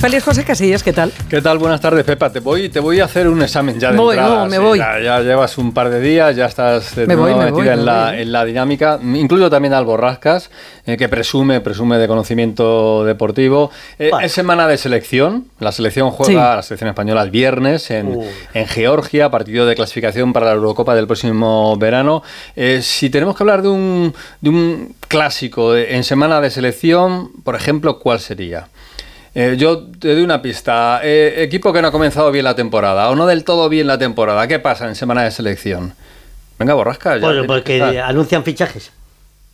Feliz José Casillas, ¿qué tal? ¿Qué tal? Buenas tardes, Pepa. Te voy, te voy a hacer un examen ya de Voy, entrada. no, me Sí, voy. Ya, ya llevas un par de días, ya estás de Me voy, metida en, me la, voy. en la dinámica. Incluyo también al Borrascas, eh, que presume, presume de conocimiento deportivo. Eh, Vale. Es semana de selección. La selección juega, Sí. la selección española, el viernes en, Georgia, partido de clasificación para la Eurocopa del próximo verano. Eh, si tenemos que hablar de un, de un clásico de- en semana de selección, por ejemplo, ¿cuál sería? Eh, yo te doy una pista. Eh, equipo que no ha comenzado bien la temporada o no del todo bien la temporada. ¿Qué pasa en semana de selección? Venga, borrasca. ya Bueno, porque anuncian fichajes.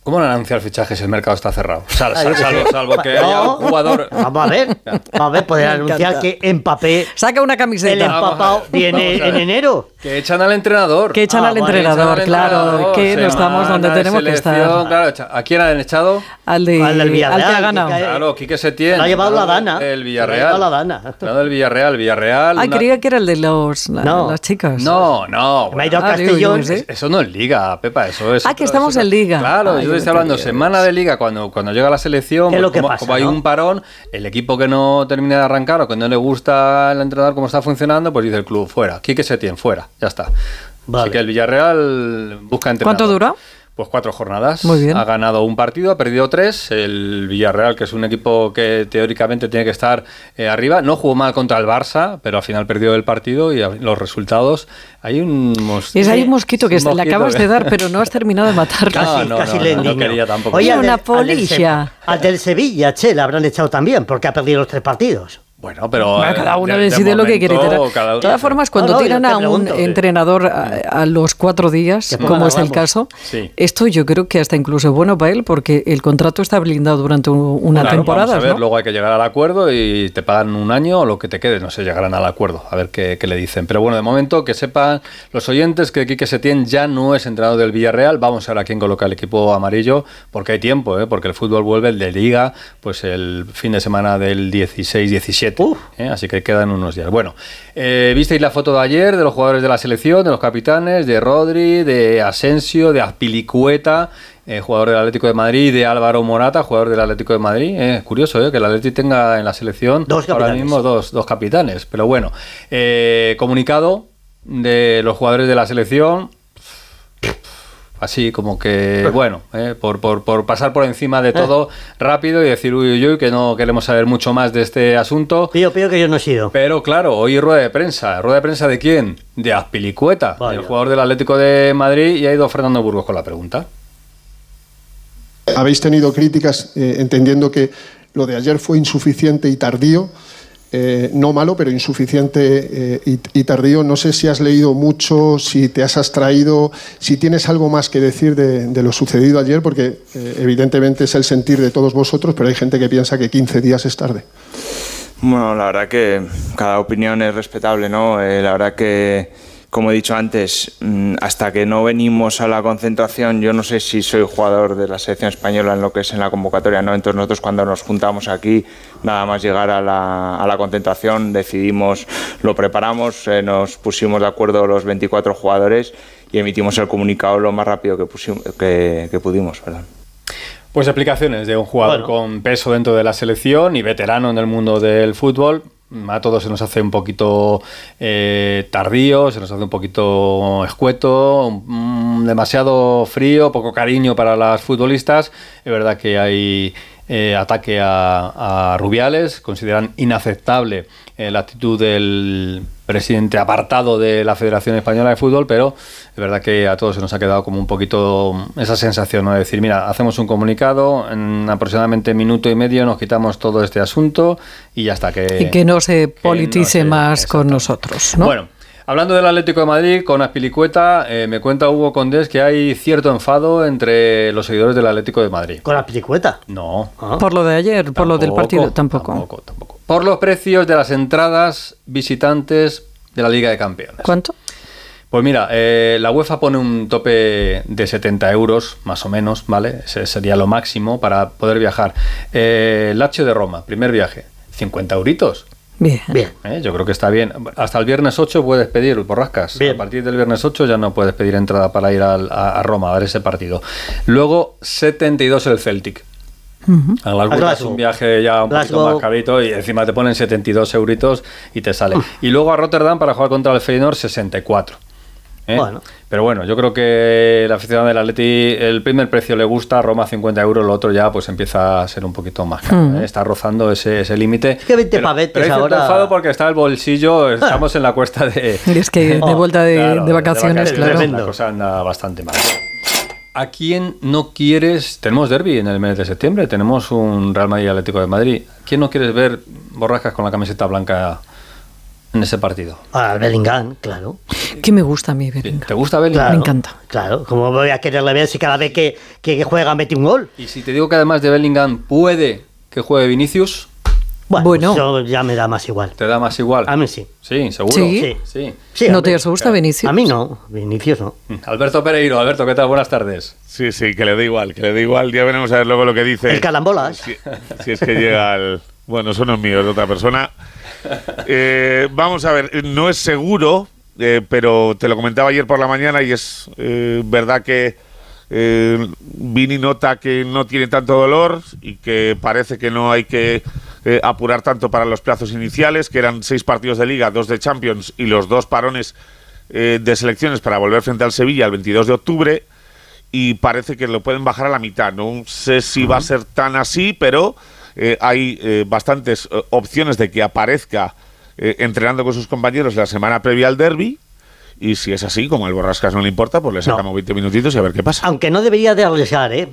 ¿Cómo no anunciar fichajes si el mercado está cerrado? Sal- Ah, sal- qué salvo, salvo que haya un jugador. Vamos a ver. Vamos a ver, poder anunciar que Mbappé, Saca una el camiseta. A empapado, viene a en enero. Que echan al entrenador. Que echan Ah, al vale, entrenador, Echan al claro, entrenador, que no estamos donde de tenemos que estar. Claro, ¿A quién han echado? Al, de, Al del Villarreal, al que ha que ganado. Claro, Quique Setién. Lo ha llevado la Dana. del Lo ha Villarreal. llevado la Dana. Entrenador del Villarreal, Villarreal. Ah, una- creía que era el de los, la- No. las chicas. No, no. Me ha ido a Ah, Castellón. Eso no es liga, Pepa, eso es. Ah, que estamos en liga. Claro, Ay, yo te estoy por hablando semana de liga cuando, cuando llega la selección, ¿Qué es pues lo que como, pasa, como hay no? un parón, el equipo que no termina de arrancar o que no le gusta el entrenador cómo está funcionando, pues dice el club, fuera. Quique Setién, fuera, ya está. Vale. Así que el Villarreal busca entrenador. ¿Cuánto dura? Pues cuatro jornadas. Muy bien. Ha ganado un partido, ha perdido tres. El Villarreal, que es un equipo que teóricamente tiene que estar eh, arriba, no jugó mal contra el Barça, pero al final perdió el partido y los resultados. Hay un mosquito. Es ahí un mosquito que Un le mosquito acabas que- de dar, pero no has terminado de matarlo. Casi. No, casi no, le no, quería tampoco. Oye, al Una del- al del Se- polilla. Al del Sevilla, che, le habrán echado también, porque ha perdido los tres partidos. Bueno, pero. Bueno, eh, cada uno de- de decide lo que quiere momento, tener. cada De todas formas, cuando No, tiran a un que- entrenador a, a los cuatro días, como es el caso, Sí. esto yo creo que hasta incluso bueno para él, porque el contrato está blindado durante una Claro, temporada. Vamos a ver, ¿no? luego hay que llegar al acuerdo y te pagan un año o lo que te quede, no sé, llegarán al acuerdo, a ver qué, qué le dicen. Pero bueno, de momento que sepan los oyentes que Quique Setién ya no es entrenador del Villarreal. Vamos a ver a quién coloca el equipo amarillo, porque hay tiempo, ¿eh? porque el fútbol vuelve el de Liga, pues el fin de semana del 16-17. ¿Eh? Así que quedan unos días. Bueno, eh, visteis la foto de ayer de los jugadores de la selección, de los capitanes, de Rodri, de Asensio, de Azpilicueta, eh, jugador del Atlético de Madrid, y de Álvaro Morata, jugador del Atlético de Madrid. Eh, curioso que el Atlético tenga en la selección Dos ahora mismo dos, dos capitanes. Pero bueno, comunicado de los jugadores de la selección. Así como que, bueno, eh, por, por, por pasar por encima de todo rápido y decir, uy, uy, uy, que no queremos saber mucho más de este asunto. Pío, pío que yo no he sido. Pero claro, hoy rueda de prensa. ¿Rueda de prensa de quién? De Azpilicueta, Vaya. el jugador del Atlético de Madrid, y ha ido Fernando Burgos con la pregunta. Habéis tenido críticas eh, entendiendo que lo de ayer fue insuficiente y tardío. Eh, no malo, pero insuficiente eh, y, tardío. No sé si has leído mucho, si te has abstraído, si tienes algo más que decir de, lo sucedido ayer, porque eh, evidentemente es el sentir de todos vosotros, pero hay gente que piensa que 15 días es tarde. Bueno, la verdad que cada opinión es respetable, ¿no? La verdad que, como he dicho antes, mm, hasta que no venimos a la concentración, yo no sé si soy jugador de la selección española en lo que es en la convocatoria, ¿no? Entonces nosotros cuando nos juntamos aquí, nada más llegar a la, a la concentración, decidimos, lo preparamos, eh, nos pusimos de acuerdo los 24 jugadores y emitimos el comunicado lo más rápido que, pusim- que, que pudimos, perdón. Pues explicaciones de un jugador Bueno. con peso dentro de la selección y veterano en el mundo del fútbol. A todos se nos hace un poquito eh, tardío, se nos hace un poquito escueto, mm, demasiado frío, poco cariño para las futbolistas. Es verdad que hay eh, ataque a, a Rubiales, consideran inaceptable eh, la actitud del presidente apartado de la Federación Española de Fútbol, pero es verdad que a todos se nos ha quedado como un poquito esa sensación, ¿no? De decir, mira, hacemos un comunicado, en aproximadamente minuto y medio nos quitamos todo este asunto y ya está. Que, y que no se que politice no se- más con nosotros. ¿no? Bueno, hablando del Atlético de Madrid, con Aspilicueta, eh, me cuenta Hugo Condés que hay cierto enfado entre los seguidores del Atlético de Madrid. Con la pelicueta. No. Ah. por lo de ayer, por lo del partido, tampoco. Tampoco, tampoco. Por los precios de las entradas visitantes de la Liga de Campeones. ¿Cuánto? Pues mira, eh, la UEFA pone un tope de 70 euros, más o menos, ¿vale? Ese sería lo máximo para poder viajar. Eh, Lazio de Roma, primer viaje, 50 euritos. Bien. Bien. ¿eh? Yo creo que está bien. Hasta el viernes 8 puedes pedir borrascas. Bien. A partir del viernes 8 ya no puedes pedir entrada para ir al- a, a Roma a ver ese partido. Luego, 72 el Celtic. A Glasgow, A es un viaje ya un poquito Glasgow. más carito y encima te ponen 72 euritos y te sale. Y luego a Rotterdam para jugar contra el Feyenoord 64. ¿Eh? Bueno. Pero bueno, yo creo que el aficionado del Atleti, el primer precio le gusta, Roma 50 euros, lo otro ya pues empieza a ser un poquito más caro. ¿eh? Está rozando ese, ese límite. que 20 Pero- pavetes pero ahora- porque está el bolsillo, estamos en la cuesta de... Y es que de Oh, vuelta de, Claro, de vacaciones, claro. Tremendo. La cosa anda bastante mal. ¿A quién no quieres? Tenemos derby en el mes de septiembre, tenemos un Real Madrid Atlético de Madrid. ¿Quién no quieres ver borrascas con la camiseta blanca en ese partido? Ah, Bellingham, claro. Que me gusta a mí, Bellingham. ¿Te gusta Bellingham? claro. Me encanta. Claro, como voy a quererle ver si cada vez que, que juega mete un gol? Y si te digo que además de Bellingham puede que juegue Vinicius, Bueno, Bueno. pues eso ya me da más igual. te da más igual. A mí sí. Sí, seguro. Sí. Sí. Sí. Sí, ¿No te asusta, Vinicius? A mí no, Vinicius no. Alberto Pereiro, Alberto, ¿qué tal? Buenas tardes. Sí, sí, que le dé igual, que le dé igual. Ya veremos a ver luego lo que dice. El calambolas. Si, si es que llega al. Bueno, eso no es mío, es de otra persona. Eh, vamos a ver, no es seguro, eh, pero te lo comentaba ayer por la mañana y es eh, verdad que Vini nota que no tiene tanto dolor y que parece que no hay que apurar tanto para los plazos iniciales, que eran seis partidos de liga, dos de Champions y los dos parones de selecciones para volver frente al Sevilla el 22 de octubre y parece que lo pueden bajar a la mitad. No sé si va a ser tan así, pero eh, hay eh, bastantes eh, opciones de que aparezca eh, entrenando con sus compañeros la semana previa al derby. Y si es así, como al Borrascas no le importa, pues le sacamos 20 minutitos y a ver qué pasa. Aunque no debería de arriesgar, ¿eh?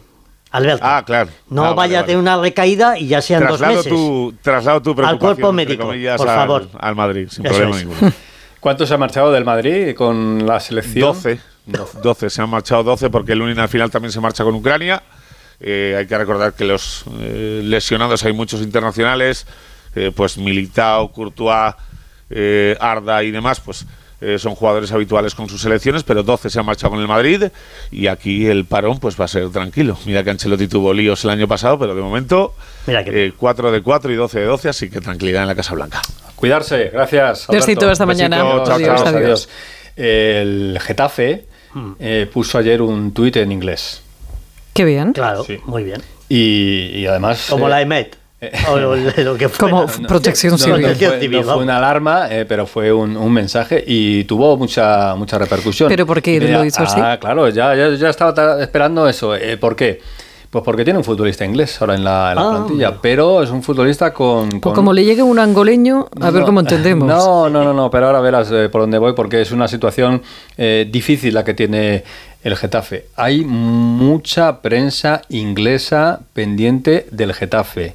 Alberto. Ah, claro. No Ah, vale, vaya a vale. tener una recaída y ya sean Traslado dos meses. tu, traslado tu preocupación, cuerpo entre médico, comillas, por al- favor. Al, Madrid, sin Eso problema es. ninguno. ¿Cuántos se ha marchado del Madrid con la selección? 12. 12, se han marchado 12 porque el Lunin al final también se marcha con Ucrania. Eh, hay que recordar que los eh, lesionados hay muchos internacionales, eh, pues Militao, Courtois, eh, Arda y demás, pues eh, son jugadores habituales con sus selecciones, pero 12 se han marchado con el Madrid y aquí el parón pues va a ser tranquilo. Mira que Ancelotti tuvo líos el año pasado, pero de momento Mira que- eh, 4 de 4 y 12 de 12, así que tranquilidad en la Casa Blanca. Cuidarse, gracias. Besito, hasta Besito, mañana. chao, Adiós, chao, adiós. El Getafe eh, puso ayer un tuit en inglés. Qué bien. Claro, Sí. muy bien. Y, y además. Como eh, la EMET. o lo, lo que fuera. Como protección no, civil. no fue, no una alarma, eh, pero fue un, un mensaje y tuvo mucha mucha repercusión. ¿Pero por qué Y lo hizo así? Ah, claro, ya, ya, ya estaba ta- esperando eso. Eh, ¿Por qué? Pues porque tiene un futbolista inglés ahora en la, en la Ah. plantilla, pero es un futbolista con... Pues con- como le llegue un angoleño, a ver cómo entendemos. No, no, no, no, pero ahora verás eh, por dónde voy, porque es una situación eh, difícil la que tiene el Getafe. Hay mucha prensa inglesa pendiente del Getafe.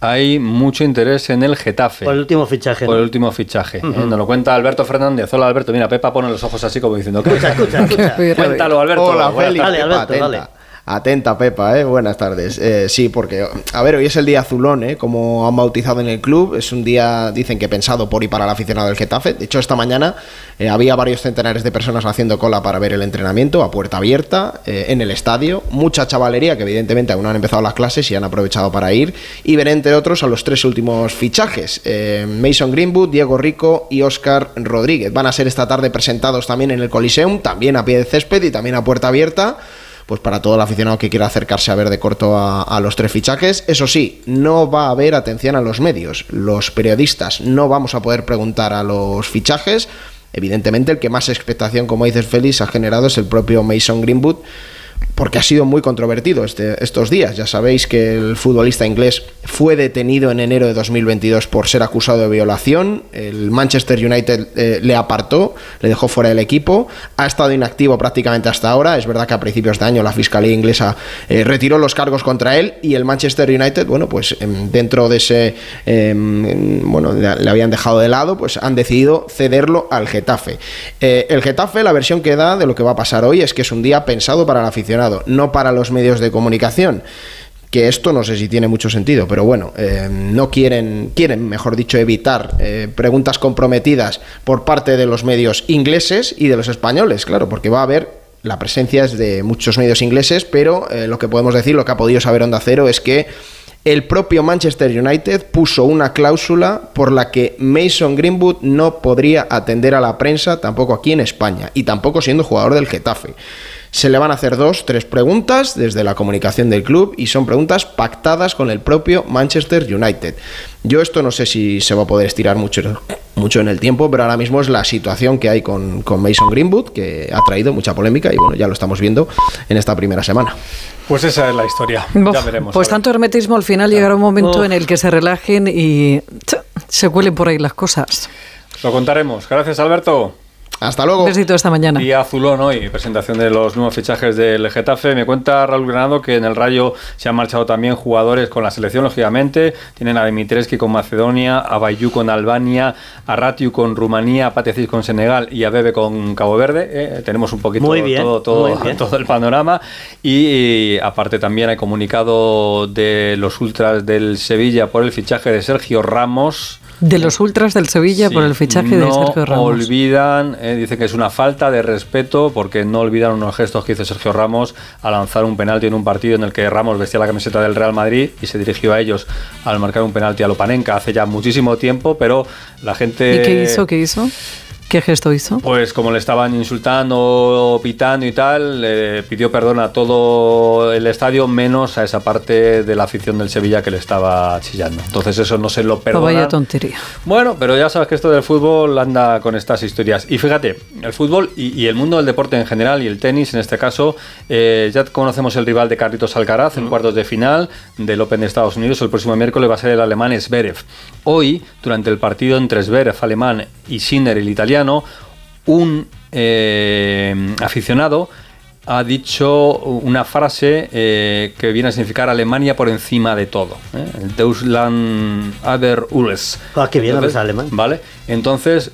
Hay mucho interés en el Getafe. Por el último fichaje. Por ¿no? el último fichaje. ¿eh? Nos lo cuenta Alberto Fernández. Hola Alberto, mira, Pepa pone los ojos así como diciendo... ¿qué? Escucha, escucha. Cuéntalo Alberto. Hola, Félix. Dale, Alberto, atenta. dale. Atenta, Pepa, ¿eh? buenas tardes. Eh, sí, porque, a ver, hoy es el día azulón, ¿eh? como han bautizado en el club. Es un día, dicen que pensado por y para el aficionado del Getafe. De hecho, esta mañana eh, había varios centenares de personas haciendo cola para ver el entrenamiento a puerta abierta eh, en el estadio. Mucha chavalería que, evidentemente, aún no han empezado las clases y han aprovechado para ir. Y ver, entre otros, a los tres últimos fichajes: Mason Greenwood, Diego Rico y Oscar Rodríguez. Van a ser esta tarde presentados también en el Coliseum, también a pie de césped y también a puerta abierta pues para todo el aficionado que quiera acercarse a ver de corto a, los tres fichajes. Eso sí, no va a haber atención a los medios. Los periodistas no vamos a poder preguntar a los fichajes. Evidentemente, el que más expectación, como dices Félix, ha generado es el propio Mason Greenwood, porque ha sido muy controvertido este- estos días. Ya sabéis que el futbolista inglés fue detenido en enero de 2022 por ser acusado de violación. El Manchester United eh, le apartó, le dejó fuera del equipo. Ha estado inactivo prácticamente hasta ahora. Es verdad que a principios de año la Fiscalía inglesa eh, retiró los cargos contra él y el Manchester United, bueno, pues em, dentro de ese, em, bueno, le habían dejado de lado, pues han decidido cederlo al Getafe. Eh, el Getafe, la versión que da de lo que va a pasar hoy es que es un día pensado para el aficionado, no para los medios de comunicación que esto no sé si tiene mucho sentido, pero bueno, eh, no quieren, quieren, mejor dicho, evitar eh, preguntas comprometidas por parte de los medios ingleses y de los españoles, claro, porque va a haber la presencia es de muchos medios ingleses, pero eh, lo que podemos decir, lo que ha podido saber Onda Cero es que el propio Manchester United puso una cláusula por la que Mason Greenwood no podría atender a la prensa tampoco aquí en España y tampoco siendo jugador del Getafe. Se le van a hacer dos, tres preguntas desde la comunicación del club y son preguntas pactadas con el propio Manchester United. Yo esto no sé si se va a poder estirar mucho, mucho en el tiempo, pero ahora mismo es la situación que hay con, con Mason Greenwood, que ha traído mucha polémica y bueno, ya lo estamos viendo en esta primera semana. Pues esa es la historia. Bof, ya veremos. Pues ver. tanto hermetismo, al final llegará un momento Uf. en el que se relajen y se cuelen por ahí las cosas. Lo contaremos. Gracias, Alberto. Hasta luego. Un besito esta mañana. Día azulón hoy, presentación de los nuevos fichajes del Getafe. Me cuenta Raúl Granado que en el Rayo se han marchado también jugadores con la selección, lógicamente. Tienen a Dimitrescu con Macedonia, a Bayú con Albania, a Ratiu con Rumanía, a Patecis con Senegal y a Bebe con Cabo Verde. Eh, tenemos un poquito Muy bien, todo, todo, muy bien. todo el panorama. Y, aparte también hay comunicado de los ultras del Sevilla por el fichaje de Sergio Ramos. De los ultras del Sevilla Sí, por el fichaje de no Sergio Ramos. olvidan, eh, dice que es una falta de respeto porque no olvidan unos gestos que hizo Sergio Ramos al lanzar un penalti en un partido en el que Ramos vestía la camiseta del Real Madrid y se dirigió a ellos al marcar un penalti a Lopanenka hace ya muchísimo tiempo, pero la gente... ¿Y qué hizo? ¿Qué hizo? ¿Qué gesto hizo? Pues como le estaban insultando, pitando y tal, le pidió perdón a todo el estadio, menos a esa parte de la afición del Sevilla que le estaba chillando. Entonces eso no se lo Oh, perdona. vaya tontería. Bueno, pero ya sabes que esto del fútbol anda con estas historias. Y fíjate, el fútbol y, y el mundo del deporte en general y el tenis en este caso, eh, ya conocemos el rival de Carlitos Alcaraz en cuartos de final del Open de Estados Unidos. El próximo miércoles va a ser el alemán Zverev. Hoy, durante el partido entre Zverev, alemán, y Sinner, el italiano, un eh, aficionado ha dicho una frase eh, que viene a significar Alemania por encima de todo. ¿eh? El Deutschland alles. Ah, qué bien Entonces, alemán. Vale, entonces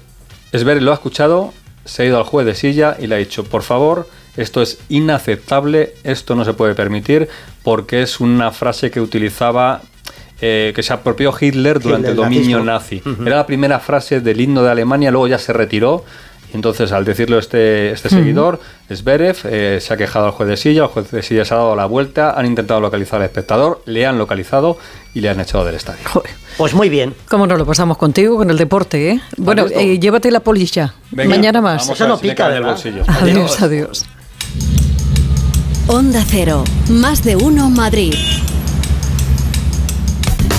Sver lo ha escuchado, se ha ido al juez de silla y le ha dicho, por favor, esto es inaceptable, esto no se puede permitir, porque es una frase que utilizaba, eh, que se apropió Hitler durante Hitler, el dominio nazismo. nazi. Era la primera frase del himno de Alemania, luego ya se retiró. Entonces, al decirlo este, este seguidor, Zverev, eh, se ha quejado al juez de silla, el juez de silla se ha dado la vuelta, han intentado localizar al espectador, le han localizado y le han echado del estadio. Joder. Pues muy bien. ¿Cómo no lo pasamos contigo con el deporte, eh? Bueno, eh, llévate la polilla. Venga, Mañana más. Eso no si pica, el ¿verdad? bolsillo. Adiós, adiós. Onda Cero, más de uno Madrid.